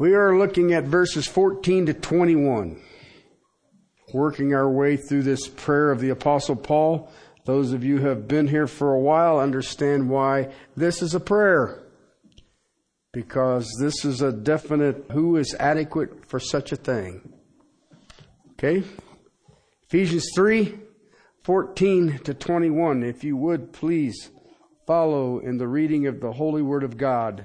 We are looking at verses 14 to 21. Working our way through this prayer of the Apostle Paul. Those of you who have been here for a while understand why this is a prayer. Because this is a definite who is adequate for such a thing. Okay? Ephesians 3 14 to 21. If you would please follow in the reading of the Holy Word of God.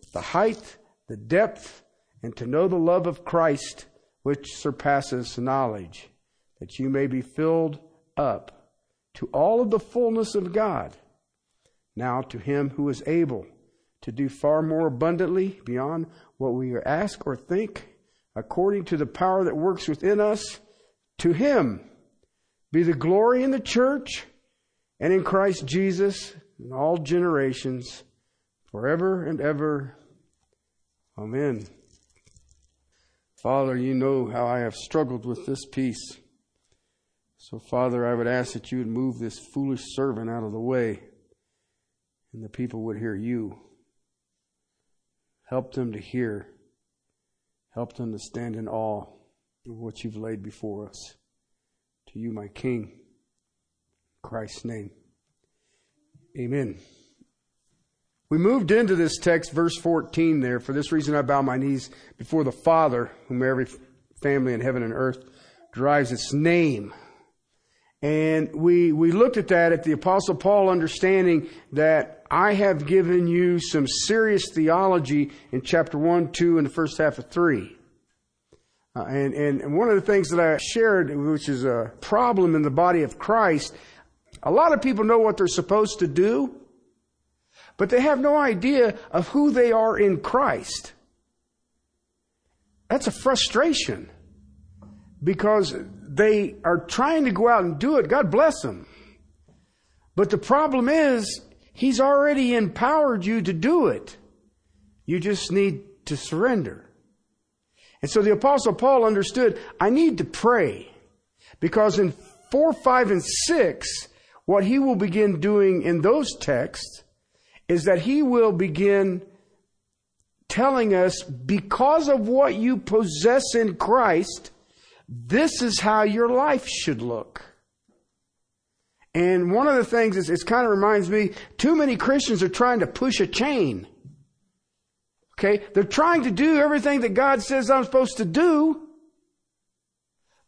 the height, the depth, and to know the love of Christ which surpasses knowledge, that you may be filled up to all of the fullness of God. Now to him who is able to do far more abundantly beyond what we ask or think, according to the power that works within us, to him be the glory in the church and in Christ Jesus in all generations, forever and ever. Amen. Father, you know how I have struggled with this piece. So, Father, I would ask that you would move this foolish servant out of the way and the people would hear you. Help them to hear. Help them to stand in awe of what you've laid before us. To you, my King, in Christ's name. Amen. We moved into this text, verse 14 there. For this reason I bow my knees before the Father, whom every family in heaven and earth derives its name. And we, we looked at that at the Apostle Paul understanding that I have given you some serious theology in chapter 1, 2, and the first half of 3. Uh, and, and one of the things that I shared, which is a problem in the body of Christ, a lot of people know what they're supposed to do, but they have no idea of who they are in Christ. That's a frustration because they are trying to go out and do it. God bless them. But the problem is, He's already empowered you to do it. You just need to surrender. And so the apostle Paul understood, I need to pray because in 4, 5, and 6, what he will begin doing in those texts is that he will begin telling us because of what you possess in Christ, this is how your life should look. And one of the things is, it kind of reminds me, too many Christians are trying to push a chain. Okay? They're trying to do everything that God says I'm supposed to do,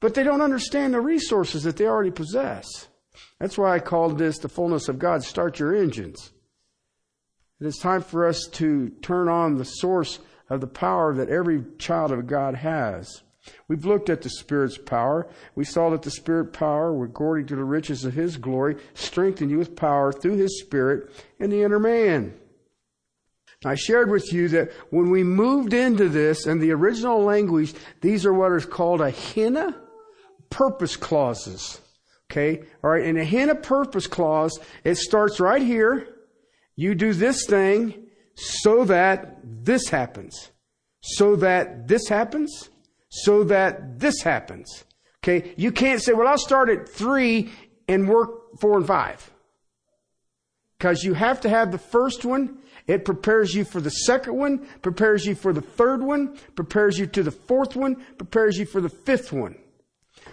but they don't understand the resources that they already possess. That's why I called this the fullness of God. Start your engines. It is time for us to turn on the source of the power that every child of God has. We've looked at the Spirit's power. We saw that the Spirit power, according to the riches of His glory, strengthened you with power through His Spirit in the inner man. I shared with you that when we moved into this and the original language, these are what is called a hina purpose clauses. Okay? Alright, in a hina purpose clause, it starts right here you do this thing so that this happens. So that this happens. So that this happens. Okay. You can't say, well, I'll start at three and work four and five. Because you have to have the first one. It prepares you for the second one, prepares you for the third one, prepares you to the fourth one, prepares you for the fifth one.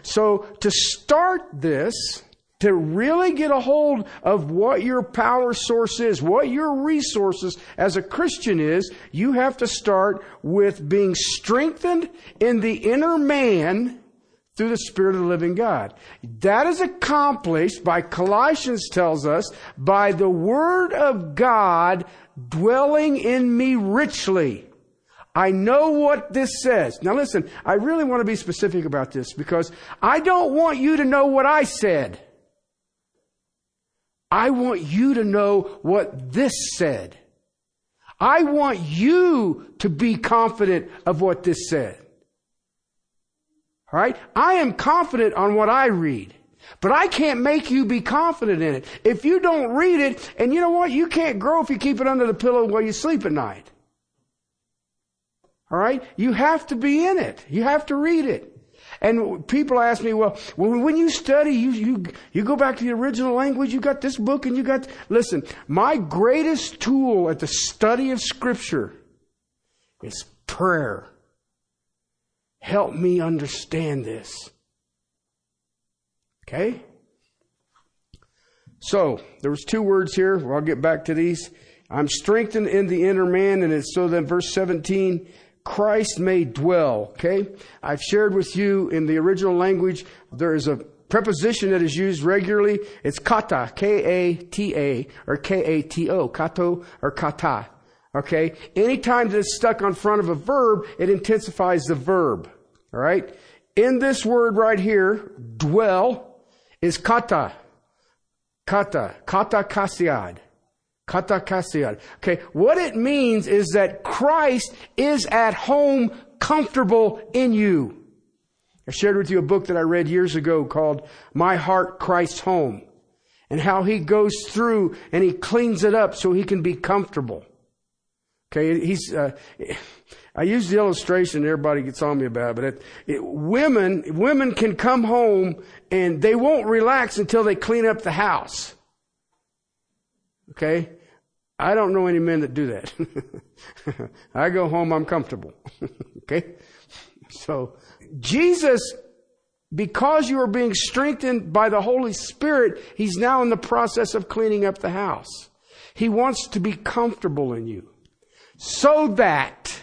So to start this, to really get a hold of what your power source is, what your resources as a Christian is, you have to start with being strengthened in the inner man through the Spirit of the living God. That is accomplished by Colossians tells us by the Word of God dwelling in me richly. I know what this says. Now listen, I really want to be specific about this because I don't want you to know what I said. I want you to know what this said. I want you to be confident of what this said. All right? I am confident on what I read. But I can't make you be confident in it. If you don't read it, and you know what? You can't grow if you keep it under the pillow while you sleep at night. All right? You have to be in it. You have to read it. And people ask me, well, when you study, you, you, you go back to the original language, you got this book and you got, listen, my greatest tool at the study of scripture is prayer. Help me understand this. Okay? So, there was two words here. I'll get back to these. I'm strengthened in the inner man, and it's so then verse 17, Christ may dwell. Okay? I've shared with you in the original language, there is a preposition that is used regularly. It's kata, K-A-T-A, or K-A-T-O, kato or kata. Okay? Anytime that it's stuck on front of a verb, it intensifies the verb. Alright? In this word right here, dwell, is kata. Kata. Kata kasiad. Kata kasiad. Okay. What it means is that Christ is at home comfortable in you. I shared with you a book that I read years ago called My Heart, Christ's Home and how he goes through and he cleans it up so he can be comfortable. Okay, he's. Uh, I use the illustration everybody gets on me about, but it, it, women women can come home and they won't relax until they clean up the house. Okay, I don't know any men that do that. I go home, I'm comfortable. okay, so Jesus, because you are being strengthened by the Holy Spirit, He's now in the process of cleaning up the house. He wants to be comfortable in you. So that,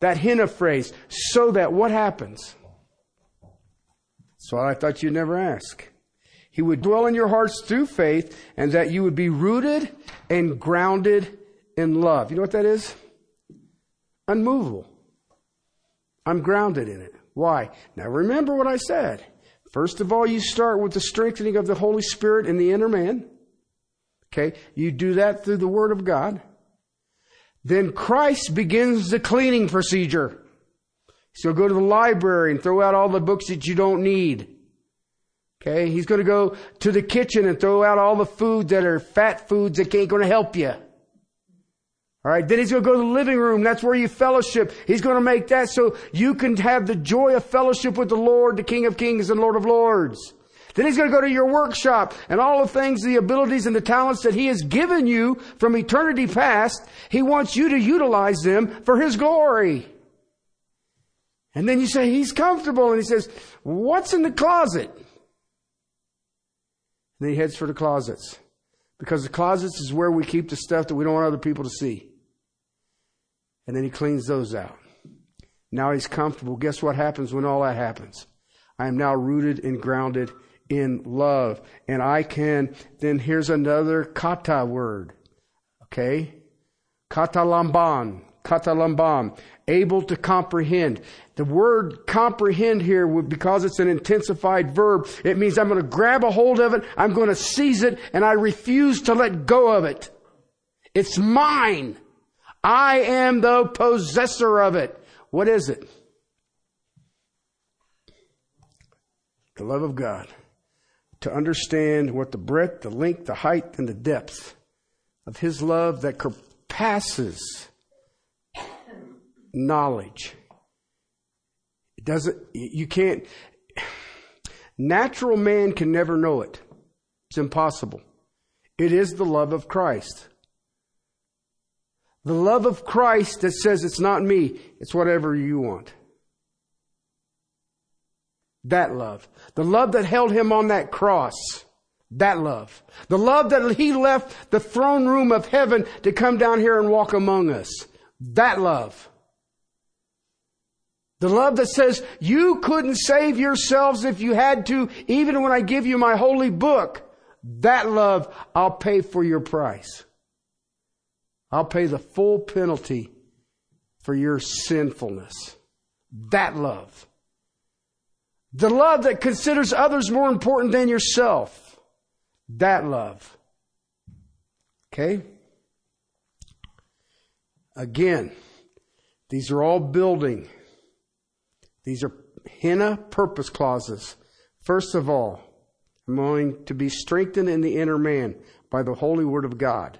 that hina phrase, so that what happens? That's what I thought you'd never ask. He would dwell in your hearts through faith and that you would be rooted and grounded in love. You know what that is? Unmovable. I'm grounded in it. Why? Now remember what I said. First of all, you start with the strengthening of the Holy Spirit in the inner man. Okay? You do that through the Word of God. Then Christ begins the cleaning procedure. So go to the library and throw out all the books that you don't need. Okay, he's going to go to the kitchen and throw out all the food that are fat foods that ain't going to help you. All right, then he's going to go to the living room. That's where you fellowship. He's going to make that so you can have the joy of fellowship with the Lord, the King of Kings and Lord of Lords. Then he's going to go to your workshop and all the things, the abilities and the talents that he has given you from eternity past. He wants you to utilize them for his glory. And then you say, he's comfortable. And he says, what's in the closet? And then he heads for the closets. Because the closets is where we keep the stuff that we don't want other people to see. And then he cleans those out. Now he's comfortable. Guess what happens when all that happens? I am now rooted and grounded in love. And I can, then here's another kata word. Okay? Katalamban. Katalamban. Able to comprehend. The word comprehend here, because it's an intensified verb, it means I'm going to grab a hold of it, I'm going to seize it, and I refuse to let go of it. It's mine. I am the possessor of it. What is it? The love of God to understand what the breadth, the length, the height, and the depth of His love that surpasses knowledge. It doesn't, you can't, natural man can never know it. It's impossible. It is the love of Christ. The love of Christ that says it's not me, it's whatever you want. That love. The love that held him on that cross. That love. The love that he left the throne room of heaven to come down here and walk among us. That love. The love that says you couldn't save yourselves if you had to, even when I give you my holy book. That love, I'll pay for your price. I'll pay the full penalty for your sinfulness. That love. The love that considers others more important than yourself. That love. Okay? Again, these are all building. These are hina purpose clauses. First of all, I'm going to be strengthened in the inner man by the holy word of God.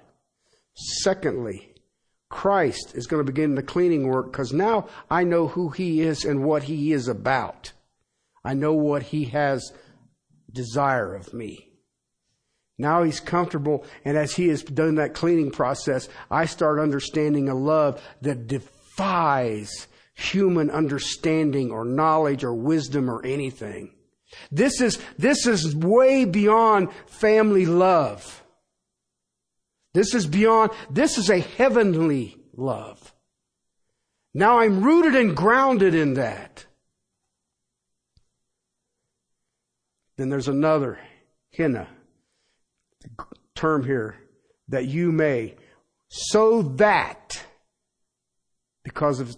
Secondly, Christ is going to begin the cleaning work because now I know who he is and what he is about. I know what he has desire of me. Now he's comfortable, and as he has done that cleaning process, I start understanding a love that defies human understanding or knowledge or wisdom or anything. This is, this is way beyond family love. This is beyond, this is a heavenly love. Now I'm rooted and grounded in that. Then there's another, hina, term here, that you may, so that, because of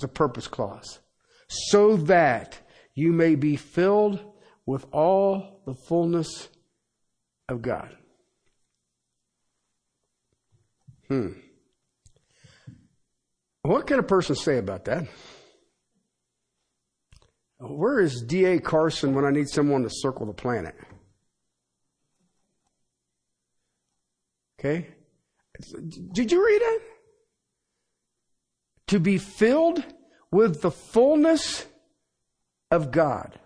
the purpose clause, so that you may be filled with all the fullness of God. Hmm. What can a person say about that? Where is D.A. Carson when I need someone to circle the planet? Okay? Did you read it? To be filled with the fullness of God.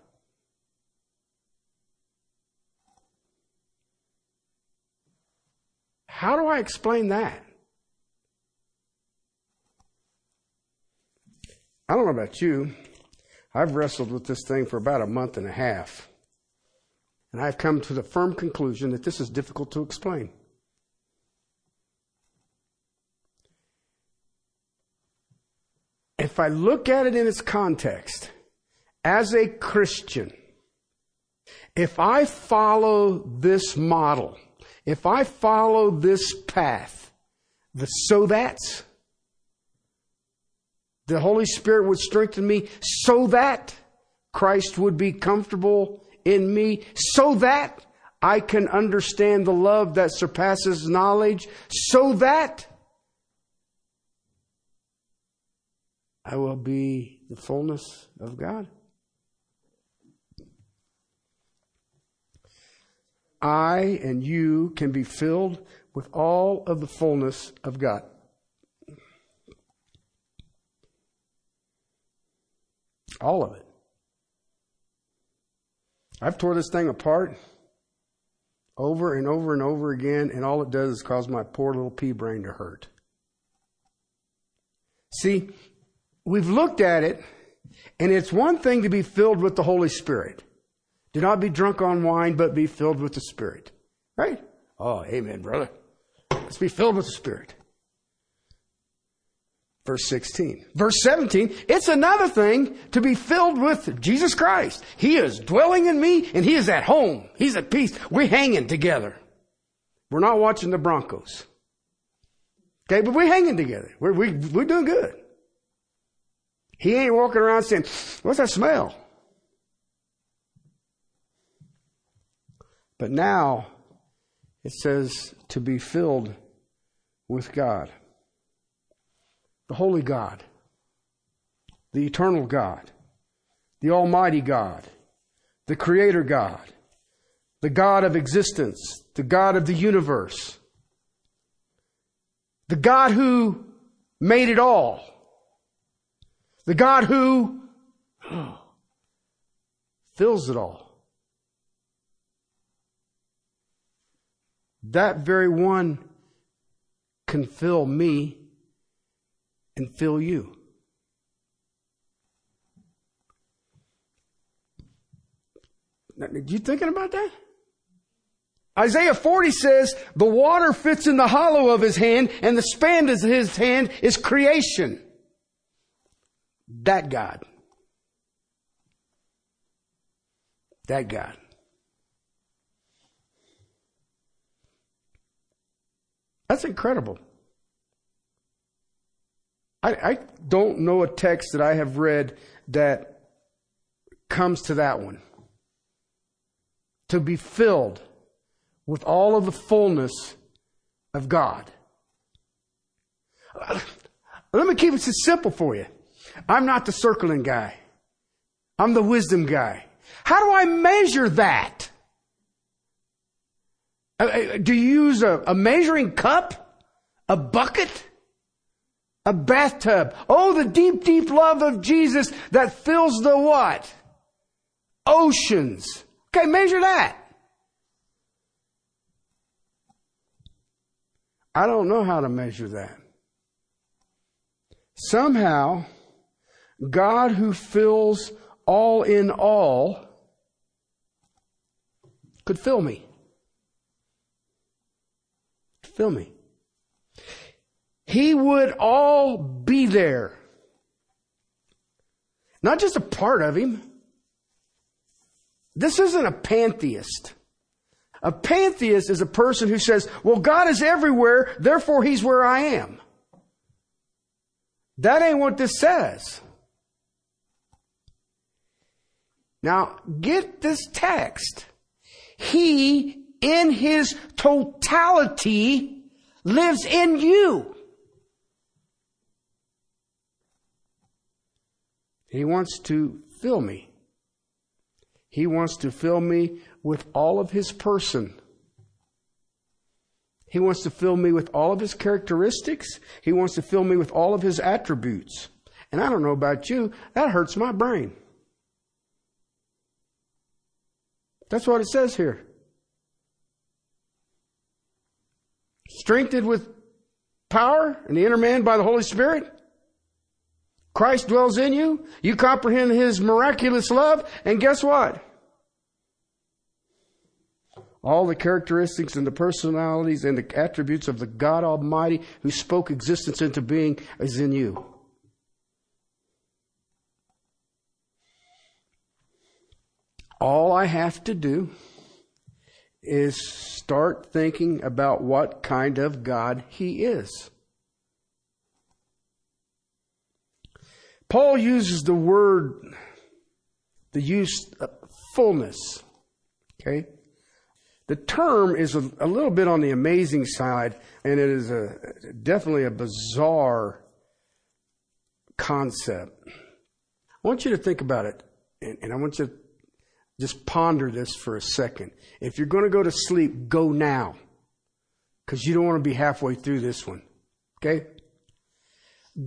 How do I explain that? I don't know about you. I've wrestled with this thing for about a month and a half. And I've come to the firm conclusion that this is difficult to explain. If I look at it in its context, as a Christian, if I follow this model, if I follow this path, the so that's, the Holy Spirit would strengthen me so that Christ would be comfortable in me, so that I can understand the love that surpasses knowledge, so that I will be the fullness of God. I and you can be filled with all of the fullness of God. All of it. I've tore this thing apart over and over and over again, and all it does is cause my poor little pea brain to hurt. See, we've looked at it, and it's one thing to be filled with the Holy Spirit. Do not be drunk on wine, but be filled with the Spirit. Right? Oh, amen, brother. Let's be filled with the Spirit. Verse 16. Verse 17, it's another thing to be filled with Jesus Christ. He is dwelling in me and He is at home. He's at peace. We're hanging together. We're not watching the Broncos. Okay, but we're hanging together. We're, we, we are doing good. He ain't walking around saying, what's that smell? But now it says to be filled with God, the Holy God, the Eternal God, the Almighty God, the Creator God, the God of existence, the God of the universe, the God who made it all, the God who fills it all. that very one can fill me and fill you. Now, you thinking about that? Isaiah 40 says, the water fits in the hollow of his hand and the span of his hand is creation. That God. That God. That's incredible. I, I don't know a text that I have read that comes to that one. To be filled with all of the fullness of God. Let me keep it simple for you. I'm not the circling guy. I'm the wisdom guy. How do I measure that? Uh, uh, do you use a, a measuring cup? A bucket? A bathtub? Oh, the deep, deep love of Jesus that fills the what? Oceans. Okay, measure that. I don't know how to measure that. Somehow, God who fills all in all could fill me. Fill me. He would all be there. Not just a part of him. This isn't a pantheist. A pantheist is a person who says, well, God is everywhere, therefore he's where I am. That ain't what this says. Now, get this text. He, in his totality, lives in you. He wants to fill me. He wants to fill me with all of his person. He wants to fill me with all of his characteristics. He wants to fill me with all of his attributes. And I don't know about you, that hurts my brain. That's what it says here. Strengthened with power and the inner man by the Holy Spirit. Christ dwells in you. You comprehend His miraculous love. And guess what? All the characteristics and the personalities and the attributes of the God Almighty who spoke existence into being is in you. All I have to do is start thinking about what kind of God He is. Paul uses the word, the use of fullness. Okay? The term is a, a, little bit on the amazing side, and it is a, definitely a bizarre concept. I want you to think about it, and, and I want you to just ponder this for a second. If you're going to go to sleep, go now. Because you don't want to be halfway through this one. Okay?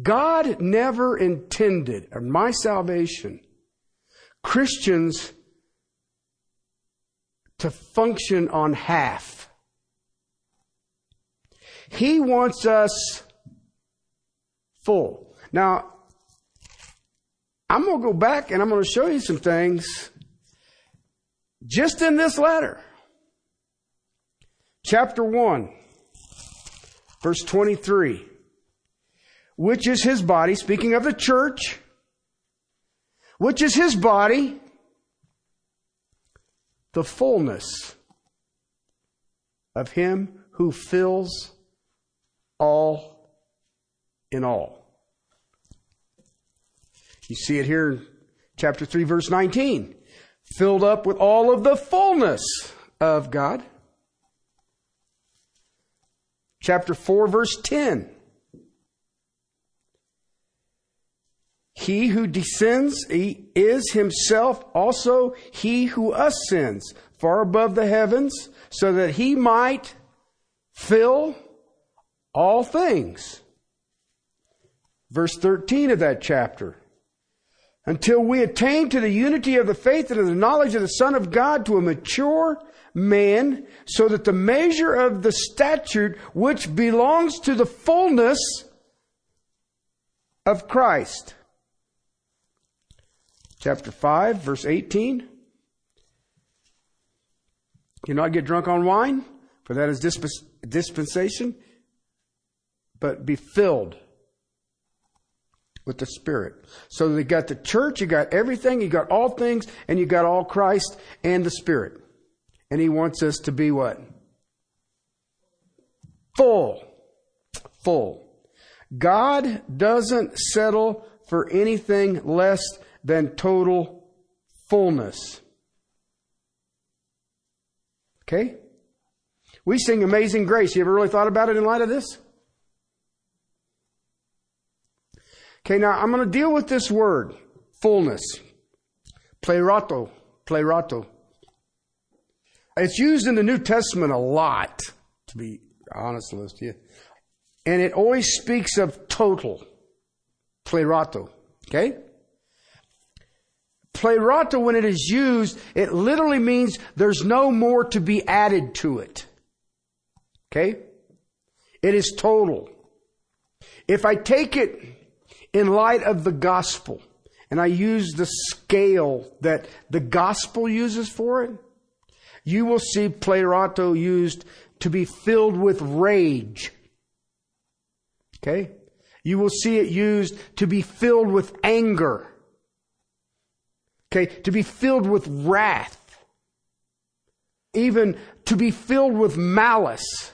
God never intended, or my salvation, Christians to function on half. He wants us full. Now, I'm going to go back and I'm going to show you some things just in this letter. Chapter 1, verse 23. Which is his body, speaking of the church, which is his body, the fullness of him who fills all in all. You see it here in chapter 3, verse 19 filled up with all of the fullness of God. Chapter 4, verse 10. He who descends he is himself also he who ascends far above the heavens so that he might fill all things. Verse 13 of that chapter until we attain to the unity of the faith and of the knowledge of the Son of God to a mature man, so that the measure of the stature which belongs to the fullness of Christ. Chapter 5, verse 18. Do not get drunk on wine, for that is dispensation, but be filled with the Spirit. So you got the church, you got everything, you got all things, and you got all Christ and the Spirit. And He wants us to be what? Full. Full. God doesn't settle for anything less than total fullness. Okay? We sing Amazing Grace. You ever really thought about it in light of this? Okay, now I'm going to deal with this word, fullness. Plerato, plerato. It's used in the New Testament a lot, to be honest with you. And it always speaks of total. Plerato. Okay? Plerato, when it is used, it literally means there's no more to be added to it. Okay? It is total. If I take it in light of the gospel, and I use the scale that the gospel uses for it, you will see plerato used to be filled with rage. Okay? You will see it used to be filled with anger. Okay? To be filled with wrath. Even to be filled with malice.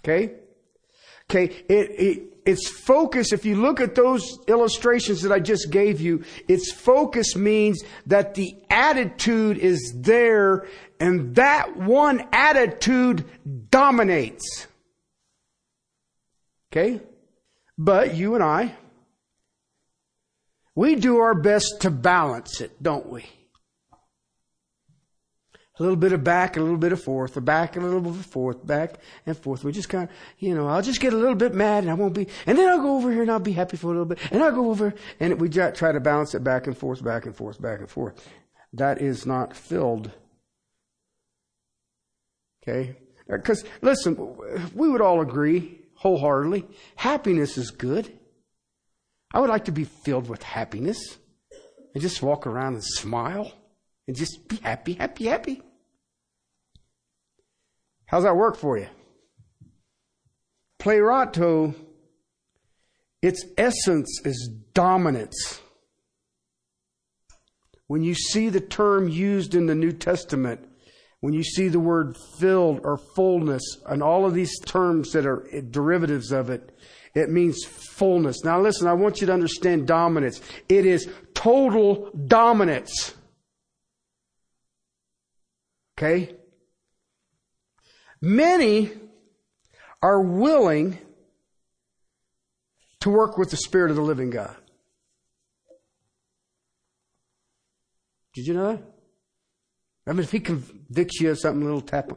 Okay? Okay, it, it, its focus, if you look at those illustrations that I just gave you, its focus means that the attitude is there and that one attitude dominates. Okay? But you and I, we do our best to balance it, don't we? A little bit of back, a little bit of forth, a back, a little bit of forth, back and forth. We just kind of, you know, I'll just get a little bit mad and I won't be, and then I'll go over here and I'll be happy for a little bit, and I'll go over, and we try to balance it back and forth, back and forth, back and forth. That is not filled. Okay? Uh, because, listen, we would all agree wholeheartedly, happiness is good. I would like to be filled with happiness and just walk around and smile and just be happy, happy, happy. How's that work for you? Plerato, its essence is dominance. When you see the term used in the New Testament, when you see the word filled or fullness and all of these terms that are derivatives of it, it means fullness. Now listen, I want you to understand dominance. It is total dominance. Okay? Many are willing to work with the Spirit of the living God. Did you know that? I mean, if he convicts you of something, a little tap,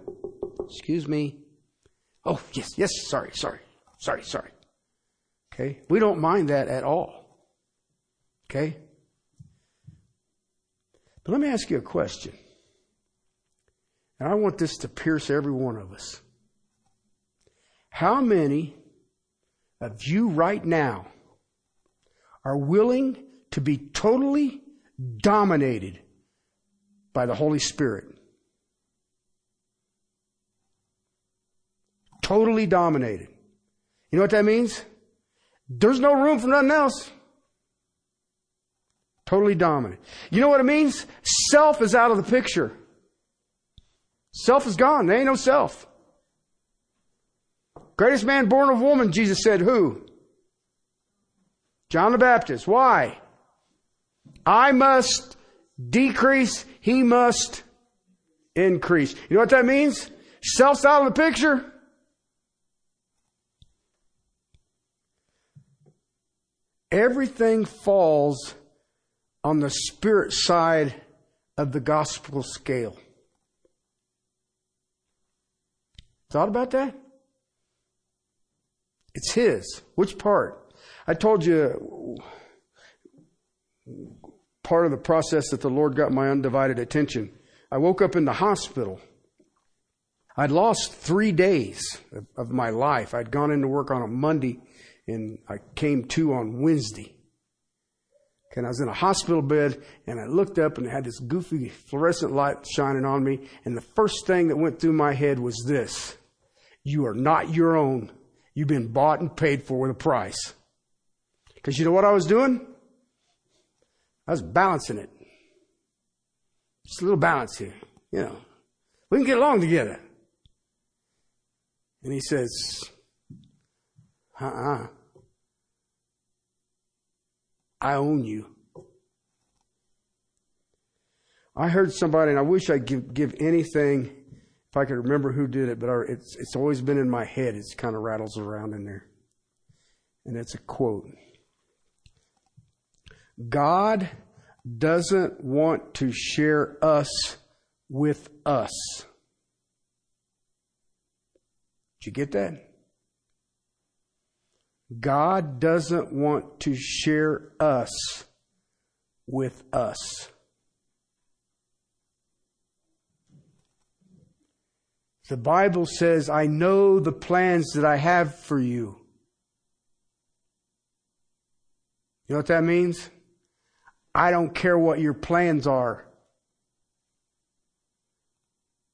excuse me. Oh, yes, yes, sorry, sorry, sorry, sorry. Okay? We don't mind that at all. Okay? But let me ask you a question. And I want this to pierce every one of us. How many of you right now are willing to be totally dominated by the Holy Spirit? Totally dominated. You know what that means? There's no room for nothing else. Totally dominant. You know what it means? Self is out of the picture. Self is gone. There ain't no self. Greatest man born of woman, Jesus said, who? John the Baptist. Why? I must decrease, he must increase. You know what that means? Self's out of the picture. Everything falls on the spirit side of the gospel scale. Thought about that? It's His. Which part? I told you part of the process that the Lord got my undivided attention. I woke up in the hospital. I'd lost three days of, my life. I'd gone into work on a Monday and I came to on Wednesday. And I was in a hospital bed and I looked up and it had this goofy fluorescent light shining on me. And the first thing that went through my head was this. You are not your own. You've been bought and paid for with a price. Because you know what I was doing? I was balancing it. Just a little balance here. You know, we can get along together. And he says, uh uh-uh. uh I own you. I heard somebody, and I wish I'd give, give anything if I could remember who did it, but it's, it's always been in my head. It kind of rattles around in there. And it's a quote. God doesn't want to share us with us. Did you get that? God doesn't want to share us with us. The Bible says, I know the plans that I have for you. You know what that means? I don't care what your plans are.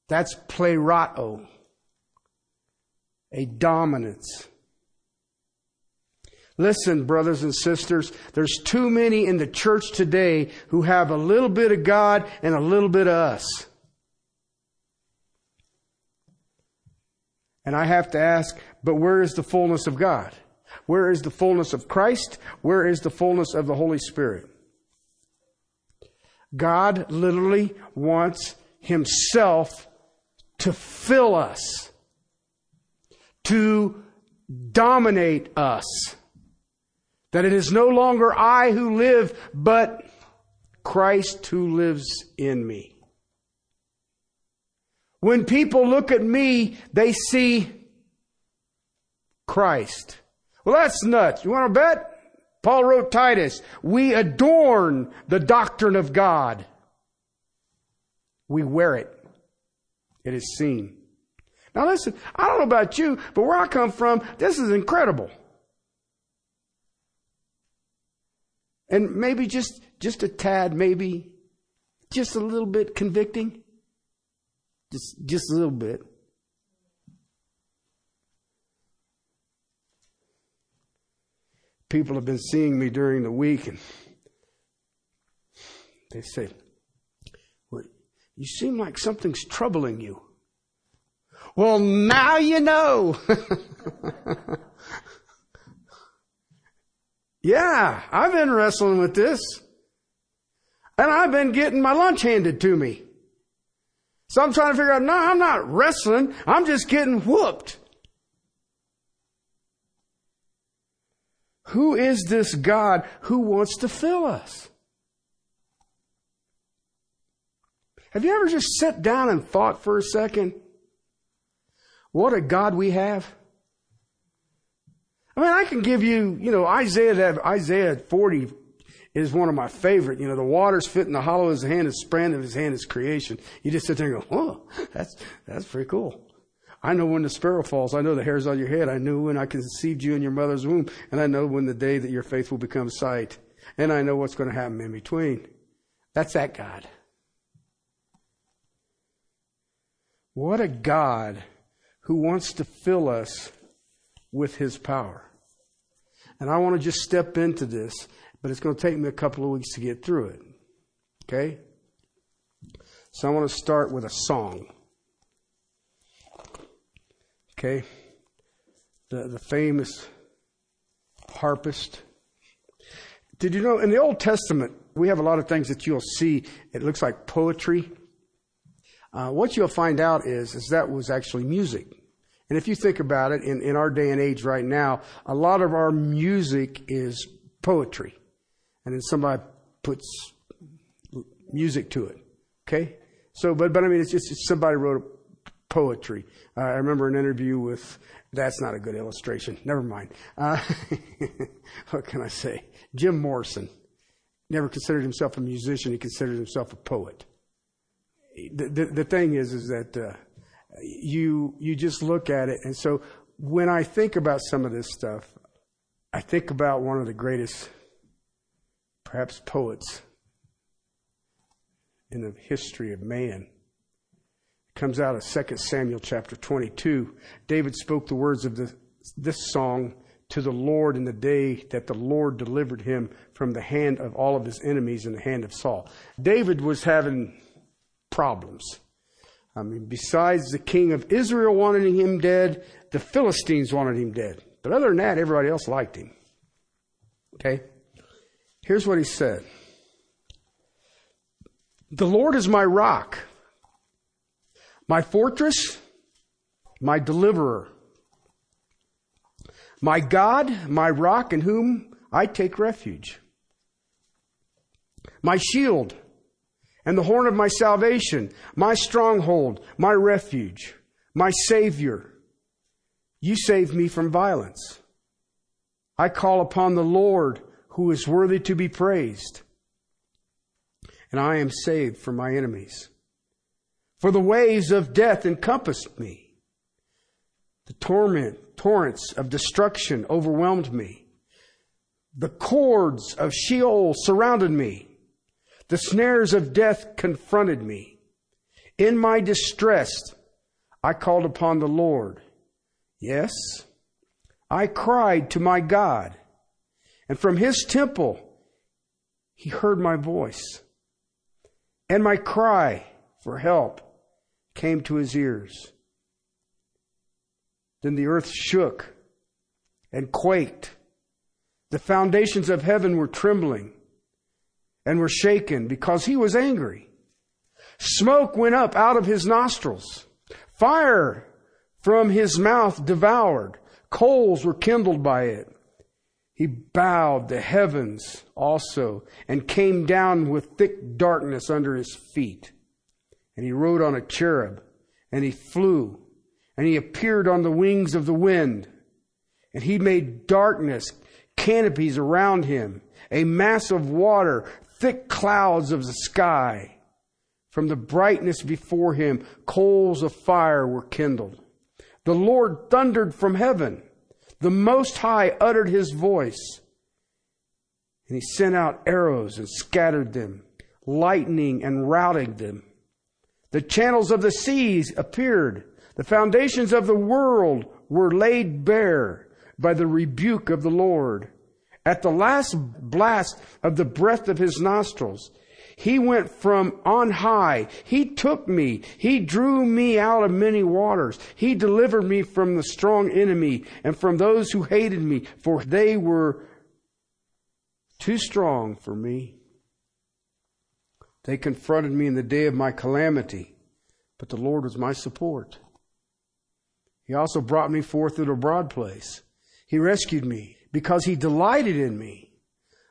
That's plerao, a dominance. Listen, brothers and sisters, there's too many in the church today who have a little bit of God and a little bit of us. And I have to ask, but where is the fullness of God? Where is the fullness of Christ? Where is the fullness of the Holy Spirit? God literally wants Himself to fill us, to dominate us. That it is no longer I who live, but Christ who lives in me. When people look at me, they see Christ. Well, that's nuts. You want to bet? Paul wrote Titus, we adorn the doctrine of God. We wear it. It is seen. Now listen, I don't know about you, but where I come from, this is incredible. And maybe just, just a tad, maybe just a little bit convicting. Just, just a little bit. People have been seeing me during the week and they say, well, you seem like something's troubling you. Well, now you know. Yeah, I've been wrestling with this. And I've been getting my lunch handed to me. So I'm trying to figure out, no, I'm not wrestling. I'm just getting whooped. Who is this God who wants to fill us? Have you ever just sat down and thought for a second? What a God we have? I mean, I can give you, you know, Isaiah, that Isaiah 40 is one of my favorite. You know, the waters fit in the hollow of his hand, the span of his hand is creation. You just sit there and go, oh, that's, that's pretty cool. I know when the sparrow falls. I know the hairs on your head. I knew when I conceived you in your mother's womb. And I know when the day that your faith will become sight. And I know what's going to happen in between. That's that God. What a God who wants to fill us with His power. And I want to just step into this, but it's going to take me a couple of weeks to get through it. Okay? So I want to start with a song. Okay? The, the famous harpist. Did you know in the Old Testament, we have a lot of things that you'll see, it looks like poetry. Uh, what you'll find out is, is that was actually music. And if you think about it, in, in our day and age right now, a lot of our music is poetry. And then somebody puts music to it. Okay? So, but, but I mean, it's just it's somebody wrote poetry. Uh, I remember an interview with, that's not a good illustration. Never mind. Uh, what can I say? Jim Morrison never considered himself a musician. He considered himself a poet. The, the, the thing is, is that, uh, you you just look at it and so when I think about some of this stuff, I think about one of the greatest perhaps poets in the history of man. It comes out of 2 Samuel chapter 22. David spoke the words of the, this song to the Lord in the day that the Lord delivered him from the hand of all of his enemies in the hand of Saul. David was having problems. I mean, besides the king of Israel wanting him dead, the Philistines wanted him dead. But other than that, everybody else liked him. Okay? Here's what he said The Lord is my rock, my fortress, my deliverer. My God, my rock in whom I take refuge. My shield and the horn of my salvation, my stronghold, my refuge, my savior. You save me from violence. I call upon the Lord who is worthy to be praised. And I am saved from my enemies. For the waves of death encompassed me. The torment, torrents of destruction overwhelmed me. The cords of Sheol surrounded me. The snares of death confronted me. In my distress, I called upon the Lord. Yes, I cried to my God, and from his temple he heard my voice. And my cry for help came to his ears. Then the earth shook and quaked. The foundations of heaven were trembling and were shaken because he was angry. Smoke went up out of his nostrils. Fire from his mouth devoured. Coals were kindled by it. He bowed the heavens also and came down with thick darkness under his feet. And he rode on a cherub and he flew and he appeared on the wings of the wind and he made darkness canopies around him, a mass of water, thick clouds of the sky. From the brightness before him, coals of fire were kindled. The Lord thundered from heaven. The Most High uttered his voice. And he sent out arrows and scattered them, lightning and routing them. The channels of the seas appeared. The foundations of the world were laid bare by the rebuke of the Lord. At the last blast of the breath of his nostrils, he went from on high. He took me. He drew me out of many waters. He delivered me from the strong enemy and from those who hated me, for they were too strong for me. They confronted me in the day of my calamity, but the Lord was my support. He also brought me forth to a broad place. He rescued me because he delighted in me.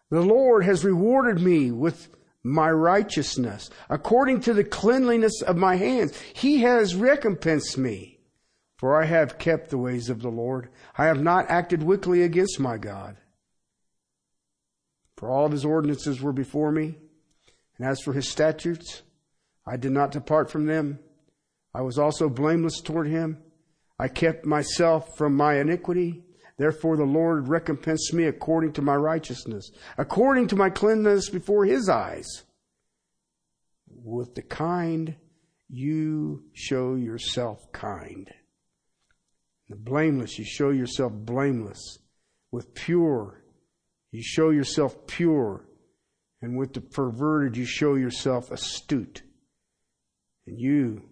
The Lord has rewarded me with my righteousness, according to the cleanliness of my hands. He has recompensed me. For I have kept the ways of the Lord. I have not acted wickedly against my God. For all of his ordinances were before me. And as for his statutes, I did not depart from them. I was also blameless toward him. I kept myself from my iniquity. Therefore the Lord recompensed me according to my righteousness, according to my cleanness before his eyes. With the kind, you show yourself kind. The blameless, you show yourself blameless. With pure, you show yourself pure. And with the perverted, you show yourself astute. And you,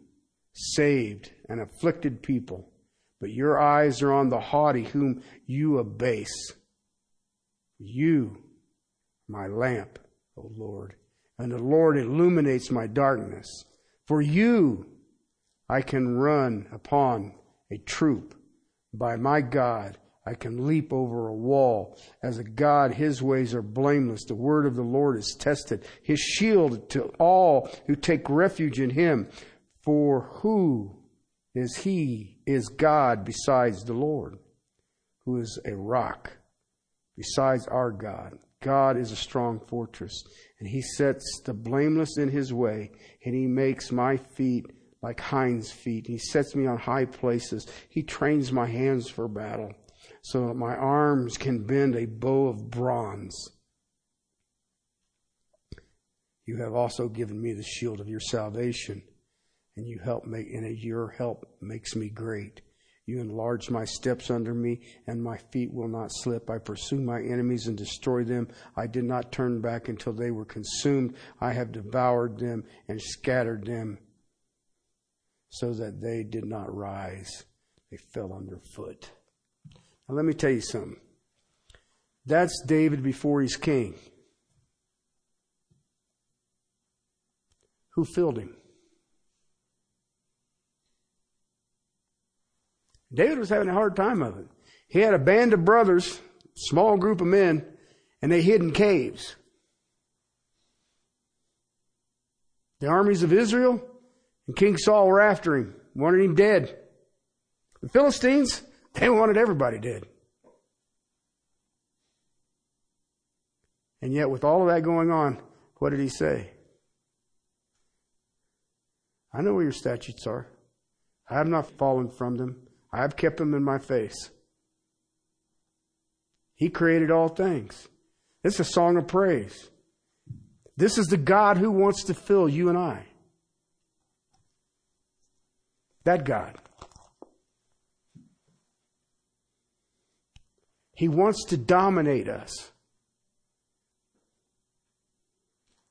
saved and afflicted people, but your eyes are on the haughty whom you abase. You, my lamp, O Lord, and the Lord illuminates my darkness. For you, I can run upon a troop. By my God, I can leap over a wall. As a God, his ways are blameless. The word of the Lord is tested. His shield to all who take refuge in him. For who is he is God besides the Lord, who is a rock besides our God. God is a strong fortress, and he sets the blameless in his way, and he makes my feet like hinds' feet. He sets me on high places. He trains my hands for battle, so that my arms can bend a bow of bronze. You have also given me the shield of your salvation and you help make and your help makes me great. You enlarge my steps under me, and my feet will not slip. I pursue my enemies and destroy them. I did not turn back until they were consumed. I have devoured them and scattered them so that they did not rise. They fell underfoot. Now, let me tell you something. That's David before he's king. Who filled him? David was having a hard time of it. He had a band of brothers, small group of men, and they hid in caves. The armies of Israel and King Saul were after him, wanted him dead. The Philistines, they wanted everybody dead. And yet, with all of that going on, what did he say? I know where your statutes are. I have not fallen from them. I have kept them in my face. He created all things. It's a song of praise. This is the God who wants to fill you and I. That God. He wants to dominate us.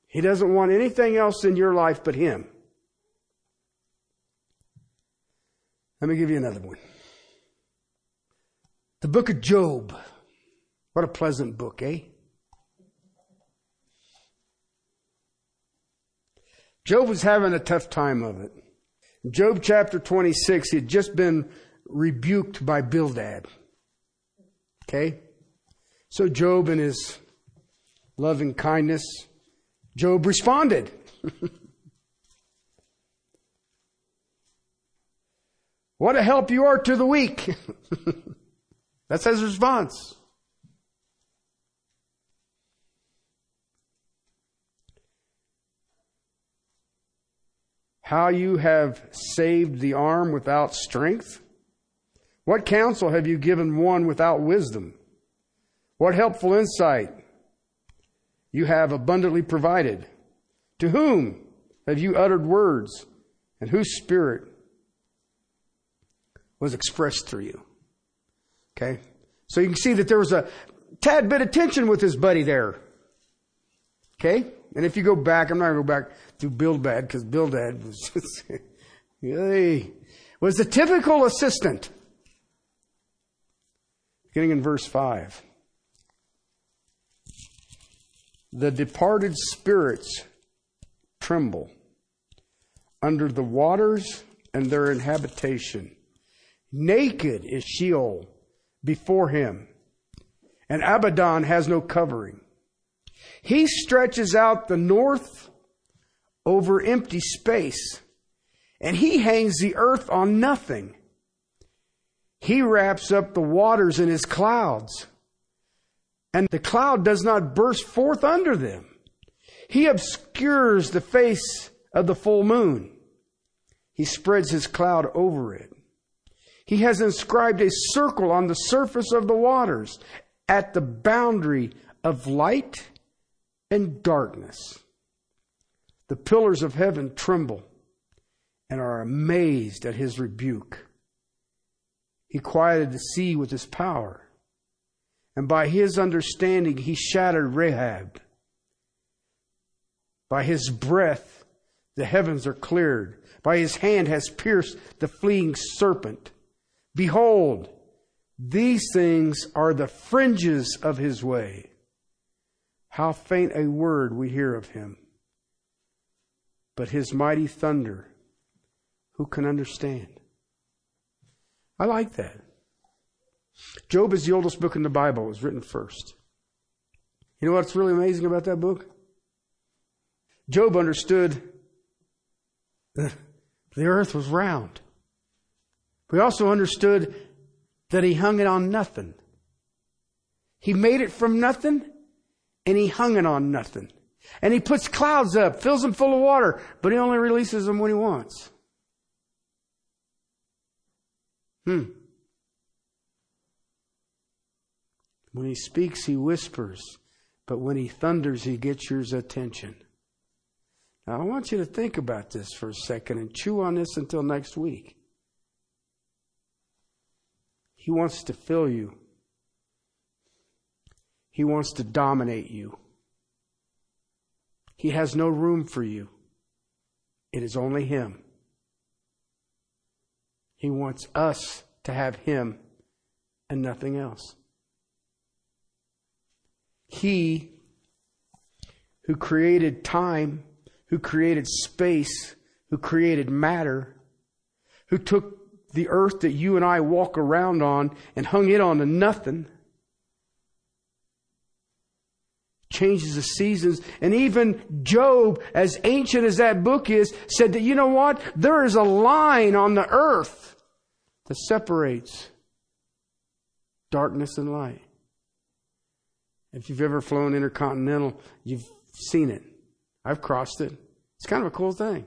He doesn't want anything else in your life but Him. Let me give you another one. The book of Job. What a pleasant book, eh? Job was having a tough time of it. Job chapter 26, he had just been rebuked by Bildad. Okay? So Job, in his loving kindness, Job responded. what a help you are to the weak. That's his response. How you have saved the arm without strength? What counsel have you given one without wisdom? What helpful insight you have abundantly provided? To whom have you uttered words, and whose spirit was expressed through you? Okay? So you can see that there was a tad bit of tension with his buddy there. Okay? And if you go back, I'm not going to go back to Bildad because Bildad was just, he was the typical assistant. Beginning in verse 5. The departed spirits tremble under the waters and their inhabitation. Naked is Sheol before him, and Abaddon has no covering. He stretches out the north over empty space, and he hangs the earth on nothing. He wraps up the waters in his clouds, and the cloud does not burst forth under them. He obscures the face of the full moon. He spreads his cloud over it. He has inscribed a circle on the surface of the waters at the boundary of light and darkness. The pillars of heaven tremble and are amazed at his rebuke. He quieted the sea with his power, and by his understanding he shattered Rahab. By his breath the heavens are cleared. By his hand has pierced the fleeing serpent. Behold, these things are the fringes of his way. How faint a word we hear of him. But his mighty thunder, who can understand? I like that. Job is the oldest book in the Bible. It was written first. You know what's really amazing about that book? Job understood the earth was round. We also understood that he hung it on nothing. He made it from nothing and he hung it on nothing. And he puts clouds up, fills them full of water, but he only releases them when he wants. Hmm. When he speaks, he whispers, but when he thunders, he gets your attention. Now, I want you to think about this for a second and chew on this until next week. He wants to fill you he wants to dominate you. He has no room for you. It is only Him. He wants us to have Him and nothing else. He who created time, who created space, who created matter, who took the earth that you and I walk around on and hung it on to nothing. Changes the seasons. And even Job, as ancient as that book is, said that, you know what? There is a line on the earth that separates darkness and light. If you've ever flown intercontinental, you've seen it. I've crossed it. It's kind of a cool thing.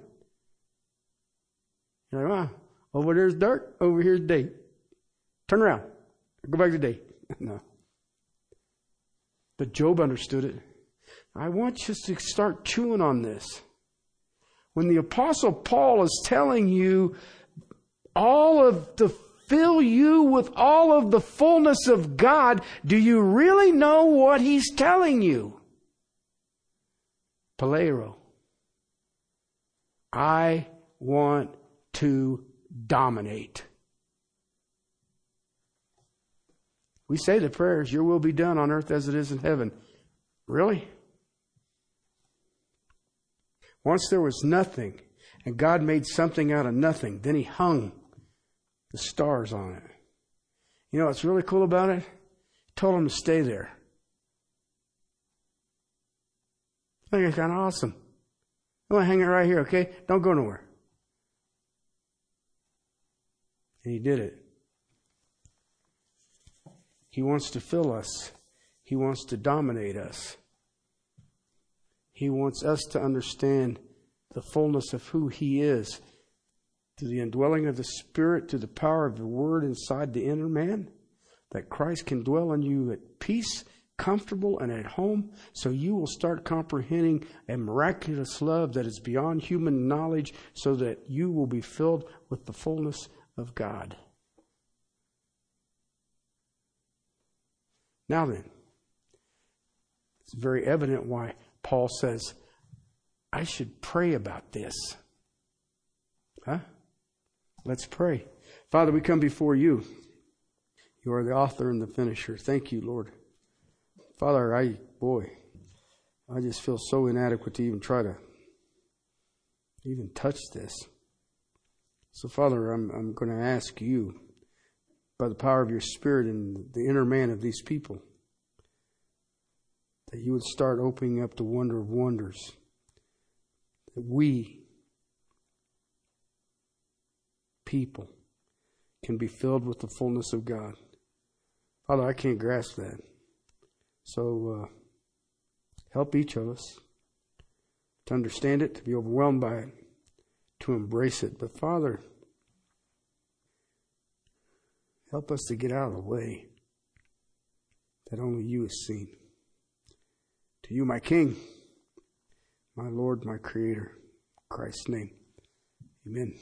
You're like, wow, over there's dark, over here's day. Turn around. Go back to day. no. But Job understood it. I want you to start chewing on this. When the apostle Paul is telling you all of the fill you with all of the fullness of God, do you really know what he's telling you? pleroo. I want to dominate. We say the prayers, Your will be done on earth as it is in heaven. Really? Once there was nothing, and God made something out of nothing. Then He hung the stars on it. You know what's really cool about it? He told them to stay there. I think it's kind of awesome. I'm going to hang it right here, okay? Don't go nowhere. And he did it. He wants to fill us. He wants to dominate us. He wants us to understand the fullness of who He is to the indwelling of the Spirit, to the power of the Word inside the inner man, that Christ can dwell in you at peace, comfortable, and at home, so you will start comprehending a miraculous love that is beyond human knowledge, so that you will be filled with the fullness of God. Now then, it's very evident why Paul says, I should pray about this. Huh? Let's pray. Father, we come before you. You are the author and the finisher. Thank you, Lord. Father, I, boy, I just feel so inadequate to even try to even touch this. So, Father, I'm, I'm going to ask you, by the power of your Spirit and the inner man of these people, that you would start opening up the wonder of wonders. That we, people, can be filled with the fullness of God. Father, I can't grasp that. So, uh, help each of us to understand it, to be overwhelmed by it, to embrace it. But Father, help us to get out of the way that only you have seen. To you, my King, my Lord, my Creator, Christ's name. Amen.